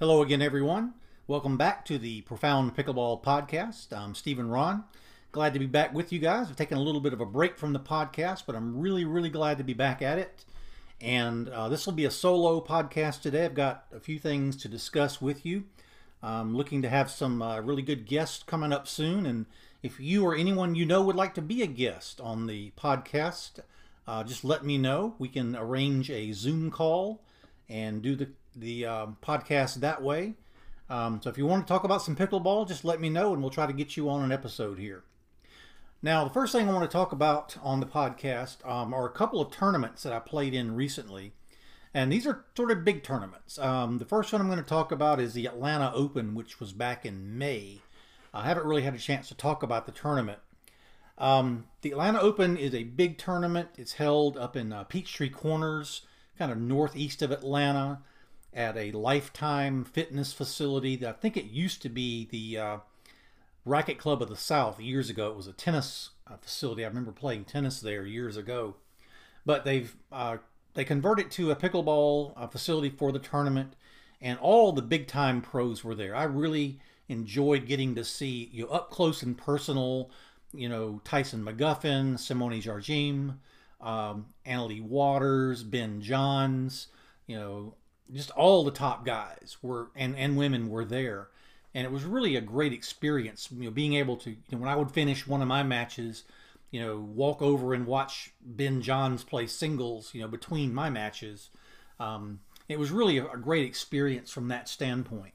Hello again, everyone. Welcome back to the Profound Pickleball Podcast. I'm Stephen Ron. Glad to be back with you guys. I've taken a little bit of a break from the podcast, but I'm really, really glad to be back at it. And uh, this will be a solo podcast today. I've got a few things to discuss with you. I'm looking to have some uh, really good guests coming up soon. And if you or anyone you know would like to be a guest on the podcast, uh, just let me know. We can arrange a Zoom call and do the the um, podcast that way. Um, so if you want to talk about some pickleball, just let me know and we'll try to get you on an episode here. Now, the first thing I want to talk about on the podcast um, are a couple of tournaments that I played in recently. And these are sort of big tournaments. Um, the first one I'm going to talk about is the Atlanta Open, which was back in May. I haven't really had a chance to talk about the tournament. Um, the Atlanta Open is a big tournament. It's held up in uh, Peachtree Corners, kind of northeast of Atlanta at a Lifetime fitness facility that I think it used to be the uh, Racket Club of the South years ago. It was a tennis uh, facility. I remember playing tennis there years ago. But they've uh, they converted to a pickleball uh, facility for the tournament, and all the big time pros were there. I really enjoyed getting to see you know, up close and personal. You know Tyson McGuffin, Simone Jardim, um, Anna Leigh Waters, Ben Johns. You know just all the top guys were and and women were there. And it was really a great experience you know being able to you know, when i would finish one of my matches you know walk over and watch ben johns play singles you know between my matches um, it was really a, a, great experience from that standpoint.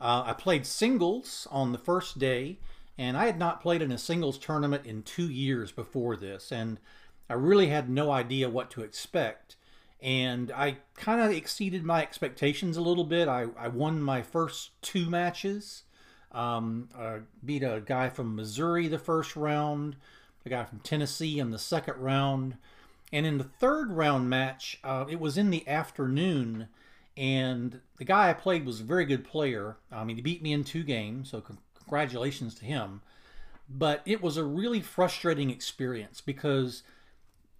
Uh, i played singles on the first day and i had not played in a singles tournament in two years before this and i really had no idea what to expect and I kind of exceeded my expectations a little bit. I, I won my first two matches. Um, I beat a guy from Missouri the first round, a guy from Tennessee in the second round. And in the third round match, uh, it was in the afternoon, and the guy I played was a very good player. I mean, he beat me in two games, so congratulations to him. But it was a really frustrating experience because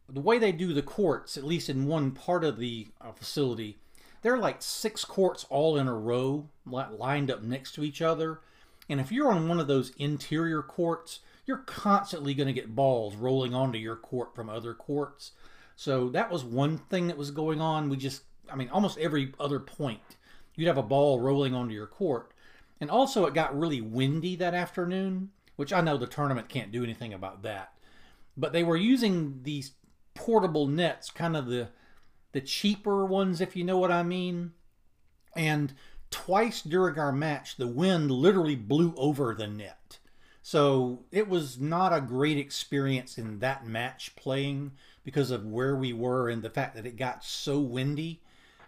the way they do the courts, at least in one part of the uh, facility, there are like six courts all in a row, lined up next to each other. And if you're on one of those interior courts, you're constantly going to get balls rolling onto your court from other courts. So that was one thing that was going on. We just, I mean, almost every other point, you'd have a ball rolling onto your court. And also, it got really windy that afternoon, which I know the tournament can't do anything about that. But they were using these portable nets, kind of the the cheaper ones, if you know what I mean. And twice during our match, the wind literally blew over the net. So it was not a great experience in that match playing because of where we were and the fact that it got so windy.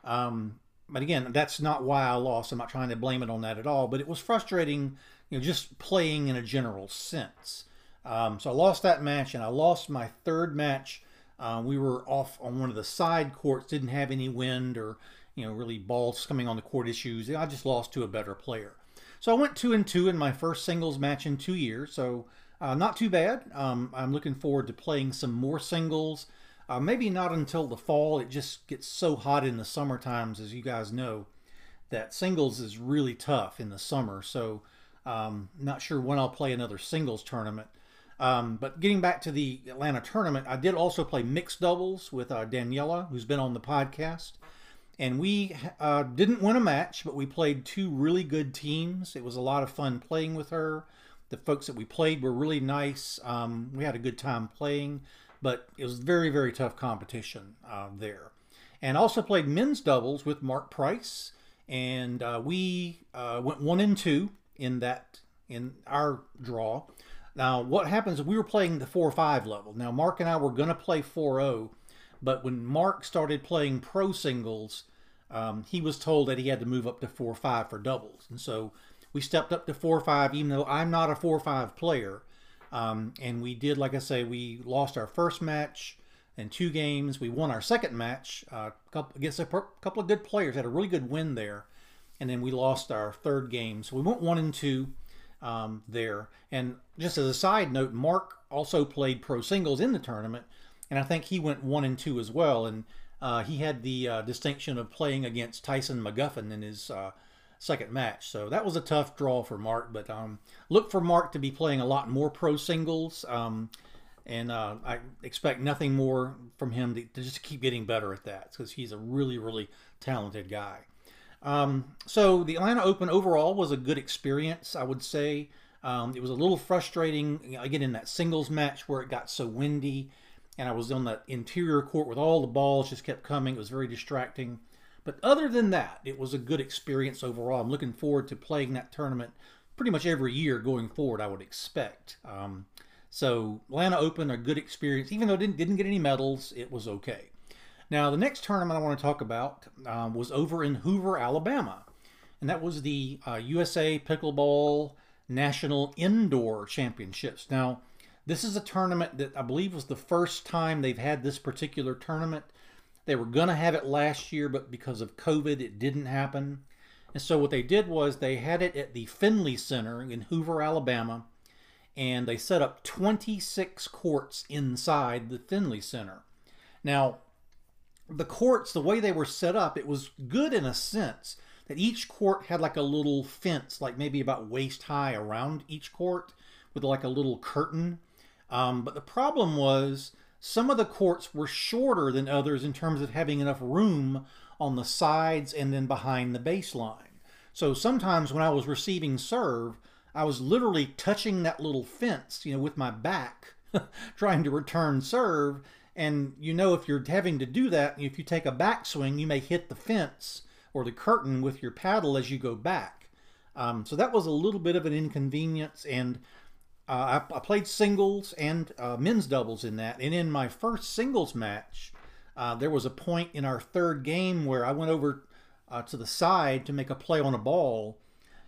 Um, but again, that's not why I lost. I'm not trying to blame it on that at all. But it was frustrating, you know, just playing in a general sense. Um, so I lost that match, and I lost my third match uh, we were off on one of the side courts, didn't have any wind or you know really balls coming on the court issues. I just lost to a better player. So I went two and two in my first singles match in two years. So uh, not too bad. Um, I'm looking forward to playing some more singles. Uh, maybe not until the fall. It just gets so hot in the summer times, as you guys know, that singles is really tough in the summer. So um, not sure when I'll play another singles tournament. Um, but getting back to the Atlanta tournament, I did also play mixed doubles with uh, Daniela, who's been on the podcast. And we uh, didn't win a match, but we played two really good teams. It was a lot of fun playing with her. The folks that we played were really nice. Um, we had a good time playing, but it was very, very tough competition uh, there. And also played men's doubles with Mark Price, and uh, we uh, went one and two in that in our draw. Now, what happens, we were playing the 4-5 level. Now, Mark and I were going to play 4-0, but when Mark started playing pro singles, um, he was told that he had to move up to 4-5 for doubles. And so we stepped up to 4-5, even though I'm not a 4-5 player. Um, and we did, like I say, we lost our first match in two games. We won our second match uh, against a couple of good players, had a really good win there. And then we lost our third game. So we went one and two um, there. And just as a side note, Mark also played pro singles in the tournament, and I think he went one and two as well. And uh, he had the uh, distinction of playing against Tyson McGuffin in his uh, second match. So that was a tough draw for Mark, but um, look for Mark to be playing a lot more pro singles. Um, and uh, I expect nothing more from him to, to just keep getting better at that because he's a really, really talented guy. Um, so the Atlanta Open overall was a good experience, I would say. Um, it was a little frustrating again in that singles match where it got so windy, and I was on that interior court with all the balls just kept coming. It was very distracting. But other than that, it was a good experience overall. I'm looking forward to playing that tournament pretty much every year going forward. I would expect. Um, so Atlanta Open, a good experience. Even though it didn't, didn't get any medals, it was okay. Now, the next tournament I want to talk about um, was over in Hoover, Alabama. And that was the uh, USA Pickleball National Indoor Championships. Now, this is a tournament that I believe was the first time they've had this particular tournament. They were going to have it last year, but because of COVID, it didn't happen. And so what they did was they had it at the Finley Center in Hoover, Alabama, and they set up 26 courts inside the Finley Center. Now, the courts, the way they were set up, it was good in a sense that each court had like a little fence, like maybe about waist high around each court with like a little curtain. Um, but the problem was some of the courts were shorter than others in terms of having enough room on the sides and then behind the baseline. So sometimes when I was receiving serve, I was literally touching that little fence, you know, with my back, trying to return serve. And you know, if you're having to do that, if you take a backswing, you may hit the fence or the curtain with your paddle as you go back. Um, so that was a little bit of an inconvenience. And uh, I, I, played singles and uh, men's doubles in that. And in my first singles match, uh, there was a point in our third game where I went over uh, to the side to make a play on a ball,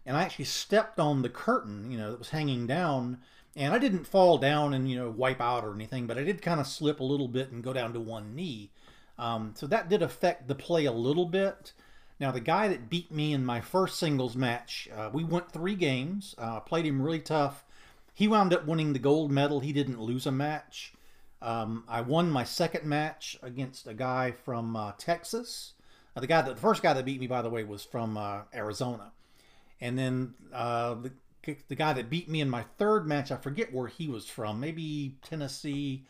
and I actually stepped on the curtain, you know, that was hanging down. And I didn't fall down and, you know, wipe out or anything, but I did kind of slip a little bit and go down to one knee. Um, so that did affect the play a little bit. Now, the guy that beat me in my first singles match, uh, we went three games, uh, played him really tough he wound up winning the gold medal. He didn't lose a match. Um, I won my second match against a guy from uh, Texas. Uh, the guy that the first guy that beat me, by the way, was from uh, Arizona. And then uh, the guy that beat me in my third match, I forget where he was from. Maybe Tennessee.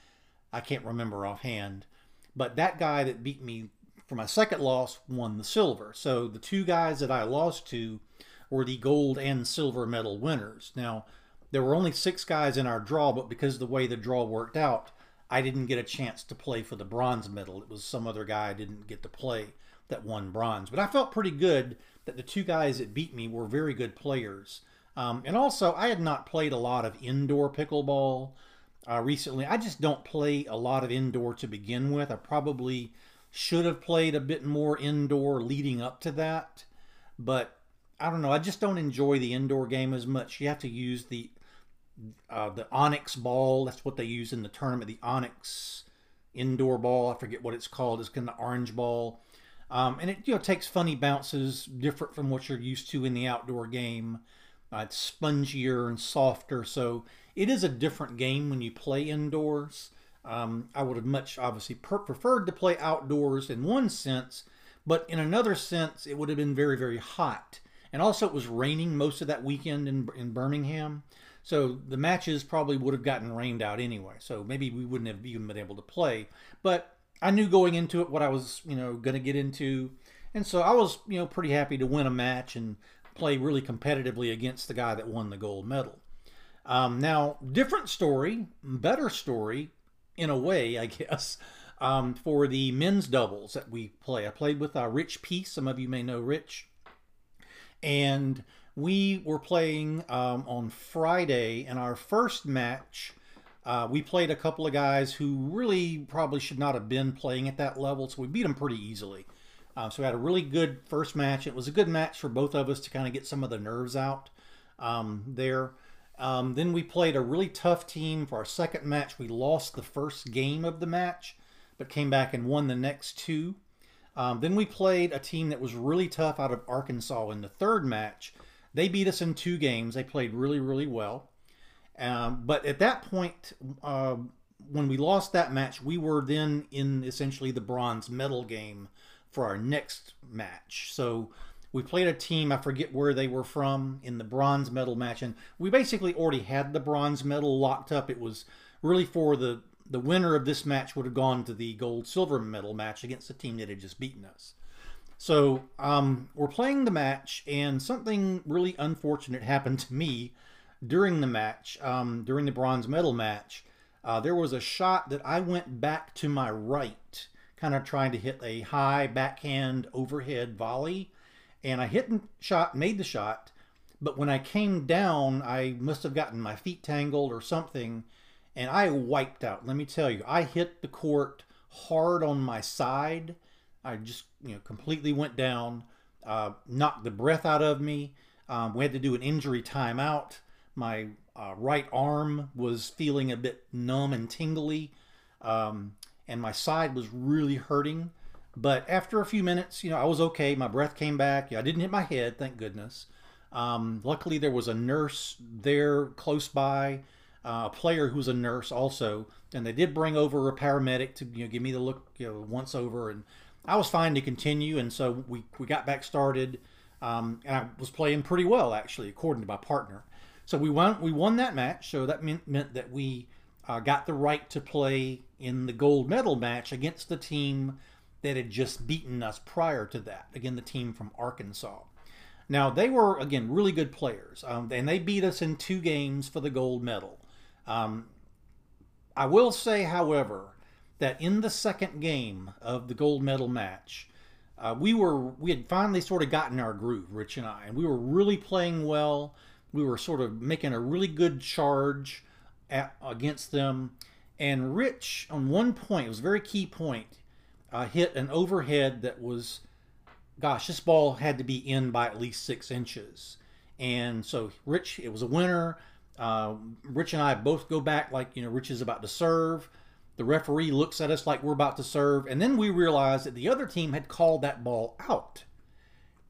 I can't remember offhand. But that guy that beat me for my second loss won the silver. So the two guys that I lost to were the gold and silver medal winners. Now, there were only six guys in our draw, but because of the way the draw worked out, I didn't get a chance to play for the bronze medal. It was some other guy I didn't get to play that won bronze. But I felt pretty good that the two guys that beat me were very good players. Um, and also, I had not played a lot of indoor pickleball uh, recently. I just don't play a lot of indoor to begin with. I probably should have played a bit more indoor leading up to that. But I don't know. I just don't enjoy the indoor game as much. You have to use the uh, the Onyx ball. That's what they use in the tournament. The Onyx indoor ball. I forget what it's called. It's kind of orange ball. Um, and it you know takes funny bounces, different from what you're used to in the outdoor game. Uh, it's spongier and softer, so it is a different game when you play indoors. Um, I would have much obviously per- preferred to play outdoors in one sense, but in another sense, it would have been very very hot. And also, it was raining most of that weekend in in Birmingham, so the matches probably would have gotten rained out anyway. So maybe we wouldn't have even been able to play. But I knew going into it what I was, you know, going to get into. And so I was, you know, pretty happy to win a match and play really competitively against the guy that won the gold medal. Um, now, different story, better story in a way, I guess, um, for the men's doubles that we play. I played with uh, Rich Peace. Some of you may know Rich. And we were playing um, on Friday, and our first match, uh, we played a couple of guys who really probably should not have been playing at that level, so we beat them pretty easily. Uh, so we had a really good first match. It was a good match for both of us to kind of get some of the nerves out um, there. Um, then we played a really tough team for our second match. We lost the first game of the match, but came back and won the next two. Um, then we played a team that was really tough out of Arkansas in the third match. They beat us in two games. They played really, really well. Um, but at that point, uh, when we lost that match, we were then in essentially the bronze medal game for our next match. So we played a team, I forget where they were from, in the bronze medal match, and we basically already had the bronze medal locked up. It was really for the the winner of this match would have gone to the gold silver medal match against the team that had just beaten us. So um, we're playing the match, and something really unfortunate happened to me during the match, um, during the bronze medal match. Uh, there was a shot that I went back to my right, kind of trying to hit a high backhand overhead volley, and I hit and shot, made the shot. But when I came down, I must have gotten my feet tangled or something, and I wiped out. Let me tell you, I hit the court hard on my side. I just you know completely went down, uh, knocked the breath out of me. Um, we had to do an injury timeout. My uh, right arm was feeling a bit numb and tingly, um, and my side was really hurting. But after a few minutes, you know, I was okay. My breath came back. I didn't hit my head, thank goodness. Um, luckily, there was a nurse there close by uh, a player who was a nurse also, and they did bring over a paramedic to you know give me the look you know once over, and I was fine to continue, and so we we got back started, um, and I was playing pretty well actually according to my partner. So we won we won that match, so that meant meant that we uh, got the right to play in the gold medal match against the team that had just beaten us prior to that. Again, the team from Arkansas. Now they were again really good players, um, and they beat us in two games for the gold medal. Um, I will say, however, that in the second game of the gold medal match, uh, we were we had finally sort of gotten our groove, Rich and I, and we were really playing well. We were sort of making a really good charge at, against them, and Rich on one point, it was a very key point, uh, hit an overhead that was, gosh, this ball had to be in by at least six inches, and so Rich, it was a winner. Uh, Rich and I both go back like, you know, Rich is about to serve. The referee looks at us like we're about to serve. And then we realize that the other team had called that ball out.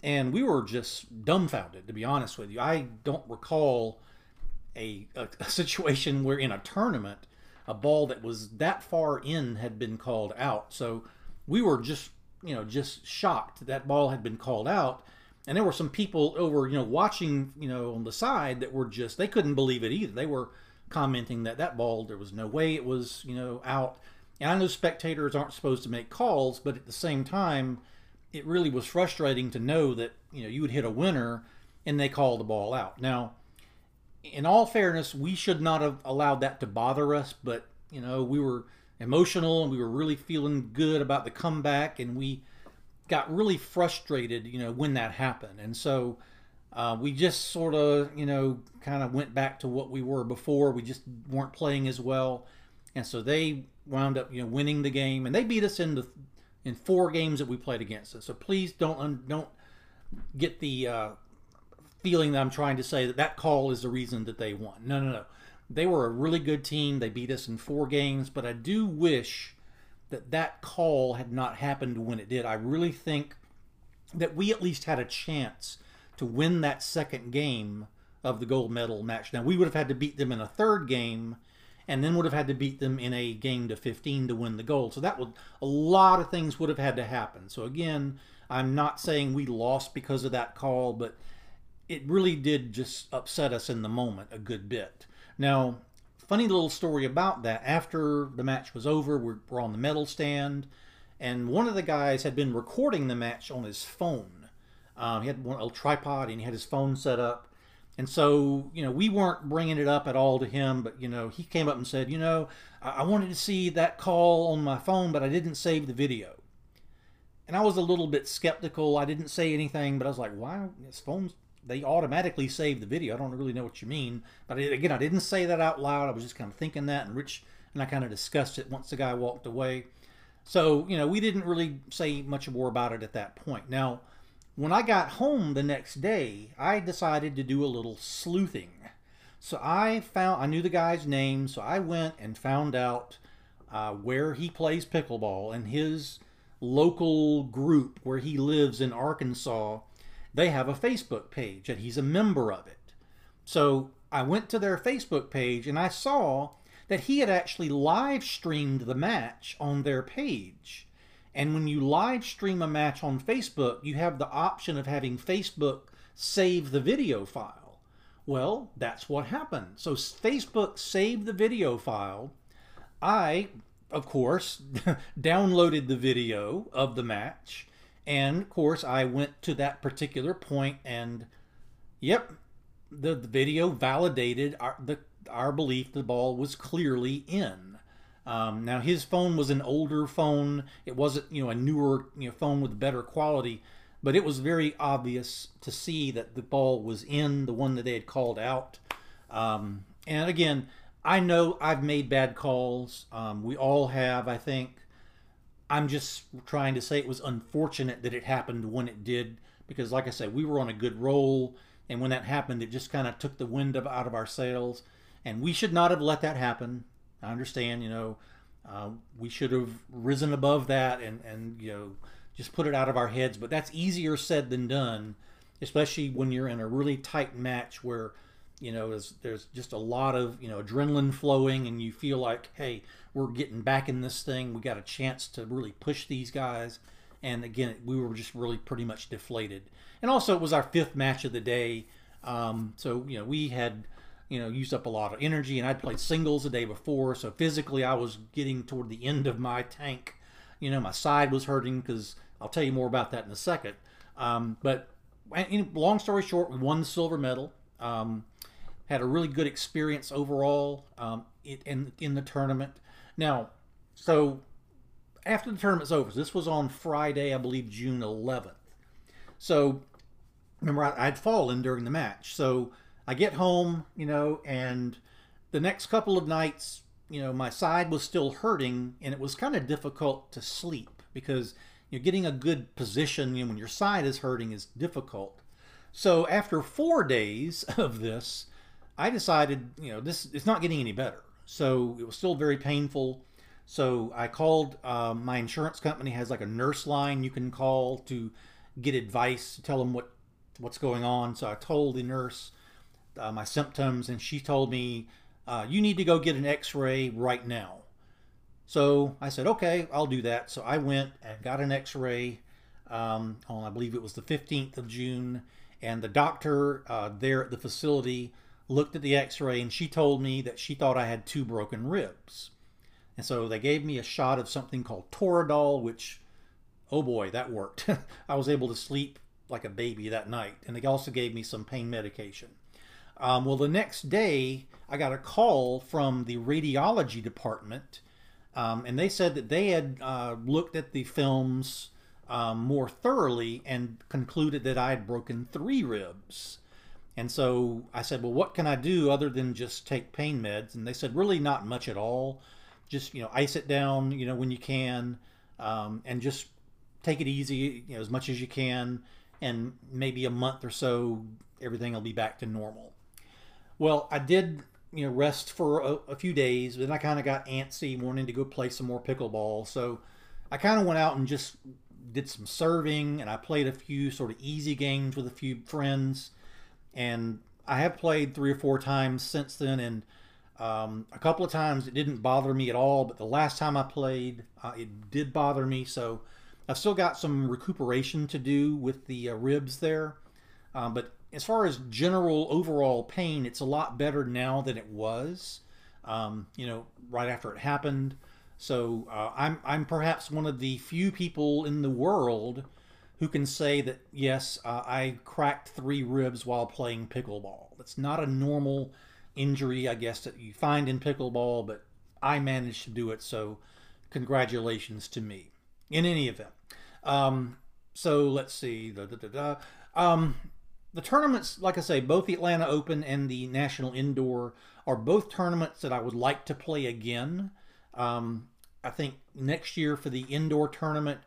And we were just dumbfounded, to be honest with you. I don't recall a, a, a situation where in a tournament, a ball that was that far in had been called out. So we were just, you know, just shocked that ball had been called out. And there were some people over you know watching you know on the side that were just they couldn't believe it either. They were commenting that that ball there was no way it was you know out. And i know spectators aren't supposed to make calls but at the same time it really was frustrating to know that you know you would hit a winner and they call the ball out. Now in all fairness we should not have allowed that to bother us but you know we were emotional and we were really feeling good about the comeback and we got really frustrated, you know, when that happened. And so uh, we just sort of, you know, kind of went back to what we were before. We just weren't playing as well. And so they wound up, you know, winning the game, and they beat us in the in four games that we played against us. So please don't don't get the uh, feeling that I'm trying to say that that call is the reason that they won. No, no, no. They were a really good team. They beat us in four games, but I do wish that that call had not happened when it did. I really think that we at least had a chance to win that second game of the gold medal match. Now, we would have had to beat them in a third game and then would have had to beat them in a game to 15 to win the gold. So that would a lot of things would have had to happen. So again, I'm not saying we lost because of that call, but it really did just upset us in the moment a good bit. Now, funny little story about that. After the match was over, we're, we're on the medal stand, and one of the guys had been recording the match on his phone. Um, he had one a tripod and he had his phone set up. And so, you know, we weren't bringing it up at all to him, but, you know, he came up and said, you know, I, I wanted to see that call on my phone, but I didn't save the video. And I was a little bit skeptical. I didn't say anything, but I was like, why? His phone's they automatically save the video. I don't really know what you mean, but again, I didn't say that out loud. I was just kind of thinking that, and Rich and I kind of discussed it once the guy walked away. So you know, we didn't really say much more about it at that point. Now, when I got home the next day, I decided to do a little sleuthing. So I found I knew the guy's name, so I went and found out uh, where he plays pickleball and his local group where he lives in Arkansas they have a Facebook page and he's a member of it. So I went to their Facebook page and I saw that he had actually live streamed the match on their page. And when you live stream a match on Facebook, you have the option of having Facebook save the video file. Well, that's what happened. So Facebook saved the video file. I, of course, downloaded the video of the match. And of course, I went to that particular point and, yep, the, the video validated our, the, our belief the ball was clearly in. Um, now his phone was an older phone. It wasn't you know a newer you know, phone with better quality, but it was very obvious to see that the ball was in the one that they had called out. Um, and again, I know I've made bad calls. Um, we all have, I think. I'm just trying to say it was unfortunate that it happened when it did because, like I said, we were on a good roll, and when that happened, it just kind of took the wind out of our sails, and we should not have let that happen. I understand, you know, uh, we should have risen above that and, and, you know, just put it out of our heads. But that's easier said than done, especially when you're in a really tight match where, you know, there's, there's just a lot of, you know, adrenaline flowing and you feel like, hey, we're getting back in this thing. We got a chance to really push these guys. And again, we were just really pretty much deflated. And also, it was our fifth match of the day. Um, so, you know, we had you know, used up a lot of energy, and I'd played singles the day before, so physically I was getting toward the end of my tank. You know, my side was hurting because I'll tell you more about that in a second. Um, but long story short, we won the silver medal. Um, had a really good experience overall um, in in the tournament. Now, so after the tournament's over, this was on Friday, I believe June 11th. So remember, I, I'd fallen during the match, so I get home, you know, and the next couple of nights, you know, my side was still hurting and it was kind of difficult to sleep because you're getting a good position you know, when your side is hurting is difficult. So after four days of this, I decided, you know, this it's not getting any better. So it was still very painful. So I called um, my insurance company has like a nurse line you can call to get advice, tell them what what's going on. So I told the nurse uh, my symptoms, and she told me, uh, You need to go get an x ray right now. So I said, Okay, I'll do that. So I went and got an x ray um, on, I believe it was the 15th of June, and the doctor uh, there at the facility looked at the x ray and she told me that she thought I had two broken ribs. And so they gave me a shot of something called Toradol, which, oh boy, that worked. I was able to sleep like a baby that night. And they also gave me some pain medication. Um, well, the next day, I got a call from the radiology department, um, and they said that they had uh, looked at the films um, more thoroughly and concluded that I had broken three ribs. And so I said, Well, what can I do other than just take pain meds? And they said, Really, not much at all. Just, you know, ice it down, you know, when you can, um, and just take it easy, you know, as much as you can. And maybe a month or so, everything will be back to normal. Well, I did, you know, rest for a, a few days, but then I kind of got antsy, wanting to go play some more pickleball. So I kind of went out and just did some serving, and I played a few sort of easy games with a few friends. And I have played three or four times since then, and um, a couple of times it didn't bother me at all. But the last time I played, uh, it did bother me. So I've still got some recuperation to do with the uh, ribs there. Um, but as far as general overall pain, it's a lot better now than it was. Um, you know, right after it happened. So uh, I'm I'm perhaps one of the few people in the world who can say that yes, uh, I cracked three ribs while playing pickleball. It's not a normal injury, I guess, that you find in pickleball, but I managed to do it. So congratulations to me. In any event, um, so let's see. Da, da, da, um, the tournaments, like I say, both the Atlanta Open and the National Indoor are both tournaments that I would like to play again. Um, I think next year for the indoor tournament,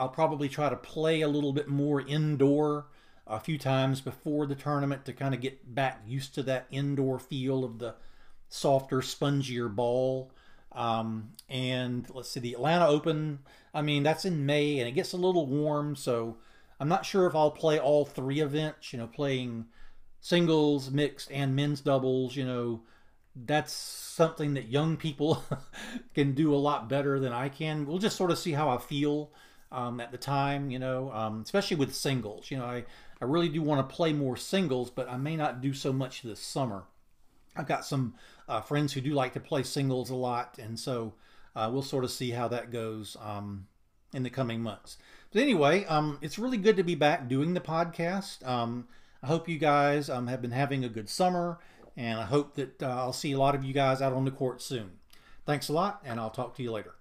I'll probably try to play a little bit more indoor a few times before the tournament to kind of get back used to that indoor feel of the softer, spongier ball. Um, and let's see, the Atlanta Open, I mean, that's in May and it gets a little warm, so I'm not sure if I'll play all three events, you know, playing singles, mixed, and men's doubles, you know, that's something that young people can do a lot better than I can. We'll just sort of see how I feel um, at the time, you know, um, especially with singles. You know, I, I really do want to play more singles, but I may not do so much this summer. I've got some uh, friends who do like to play singles a lot, and so uh, we'll sort of see how that goes um, in the coming months. But anyway, um, it's really good to be back doing the podcast. Um, I hope you guys um, have been having a good summer, and I hope that uh, I'll see a lot of you guys out on the court soon. Thanks a lot, and I'll talk to you later.